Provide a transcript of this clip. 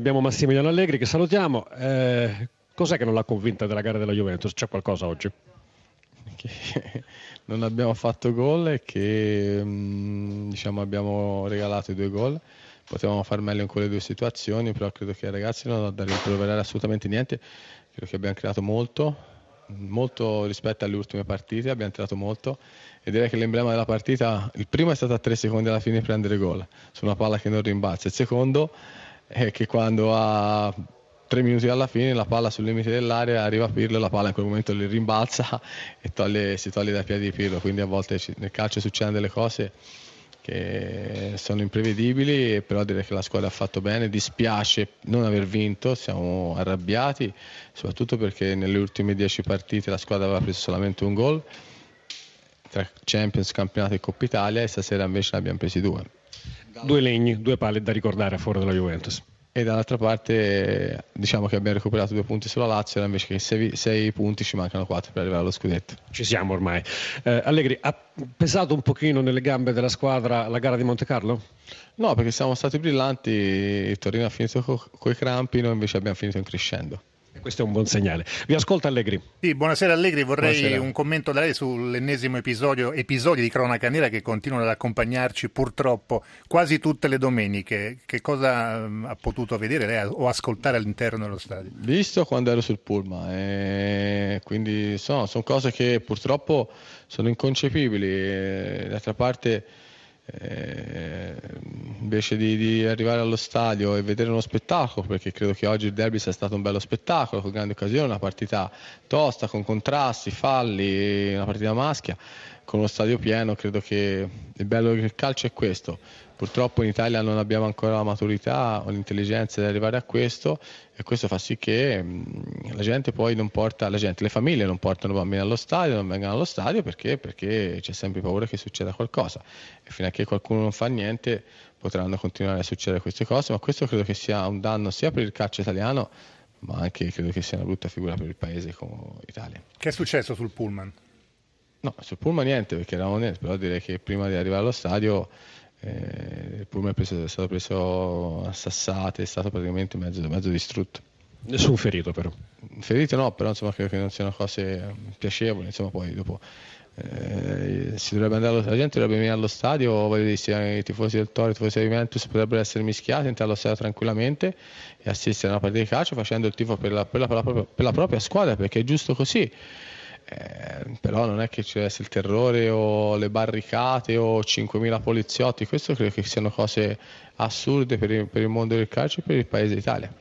Abbiamo Massimiliano Allegri che salutiamo. Eh, cos'è che non l'ha convinta della gara della Juventus? C'è qualcosa oggi? Che non abbiamo fatto gol e che mm, diciamo, abbiamo regalato i due gol. Potevamo far meglio in quelle due situazioni, però credo che ai ragazzi non ho da rimproverare assolutamente niente. Credo che abbiamo creato molto, molto rispetto alle ultime partite, abbiamo tirato molto e direi che l'emblema della partita, il primo è stato a tre secondi alla fine prendere gol su una palla che non rimbalza, il secondo è che quando ha tre minuti alla fine la palla sul limite dell'area arriva Pirlo e la palla in quel momento li rimbalza e toglie, si toglie dai piedi di Pirlo. Quindi a volte nel calcio succedono delle cose che sono imprevedibili però direi che la squadra ha fatto bene. Dispiace non aver vinto siamo arrabbiati soprattutto perché nelle ultime dieci partite la squadra aveva preso solamente un gol tra Champions, Campionato e Coppa Italia e stasera invece ne abbiamo presi due Due legni, due palle da ricordare a favore della Juventus. E dall'altra parte diciamo che abbiamo recuperato due punti sulla Lazio, invece che sei, sei punti ci mancano quattro per arrivare allo scudetto. Ci siamo ormai. Eh, Allegri, ha pesato un pochino nelle gambe della squadra la gara di Monte Carlo? No, perché siamo stati brillanti, il Torino ha finito con i crampi, noi invece abbiamo finito in crescendo questo è un buon segnale. Vi ascolta Allegri. Sì, buonasera Allegri, vorrei buonasera. un commento da lei sull'ennesimo episodio, episodi di cronaca nera che continuano ad accompagnarci purtroppo quasi tutte le domeniche. Che cosa mm, ha potuto vedere lei o ascoltare all'interno dello stadio? Visto quando ero sul pullman, e quindi sono, sono cose che purtroppo sono inconcepibili. D'altra parte eh, invece di, di, arrivare allo stadio e vedere uno spettacolo, perché credo che oggi il derby sia stato un bello spettacolo, con grandi occasioni, una partita tosta, con contrasti, falli, una partita maschia, con uno stadio pieno, credo che il bello del calcio è questo, Purtroppo in Italia non abbiamo ancora la maturità o l'intelligenza di arrivare a questo e questo fa sì che mm, la gente poi non porta, la gente, le famiglie non portano bambini allo stadio, non vengono allo stadio perché? Perché c'è sempre paura che succeda qualcosa e fino a che qualcuno non fa niente potranno continuare a succedere queste cose, ma questo credo che sia un danno sia per il calcio italiano ma anche credo che sia una brutta figura per il paese come Italia. Che è successo sul pullman? No, sul pullman niente perché eravamo onesti, però direi che prima di arrivare allo stadio eh, il pullman è, preso, è, stato preso a sassate, è stato praticamente mezzo, mezzo distrutto. Nessun ferito però? Ferito no, però insomma credo che non siano cose piacevoli, insomma poi dopo eh, si dovrebbe andare allo, la gente dovrebbe venire allo stadio, voglio dire, sia i tifosi del Toro, i tifosi di Juventus potrebbero essere mischiati, entrare allo stadio tranquillamente e assistere a una partita di calcio facendo il tifo per la, per la, per la, propria, per la propria squadra perché è giusto così. Eh, però non è che ci deve essere il terrore o le barricate o 5.000 poliziotti, questo credo che siano cose assurde per il, per il mondo del calcio e per il paese Italia.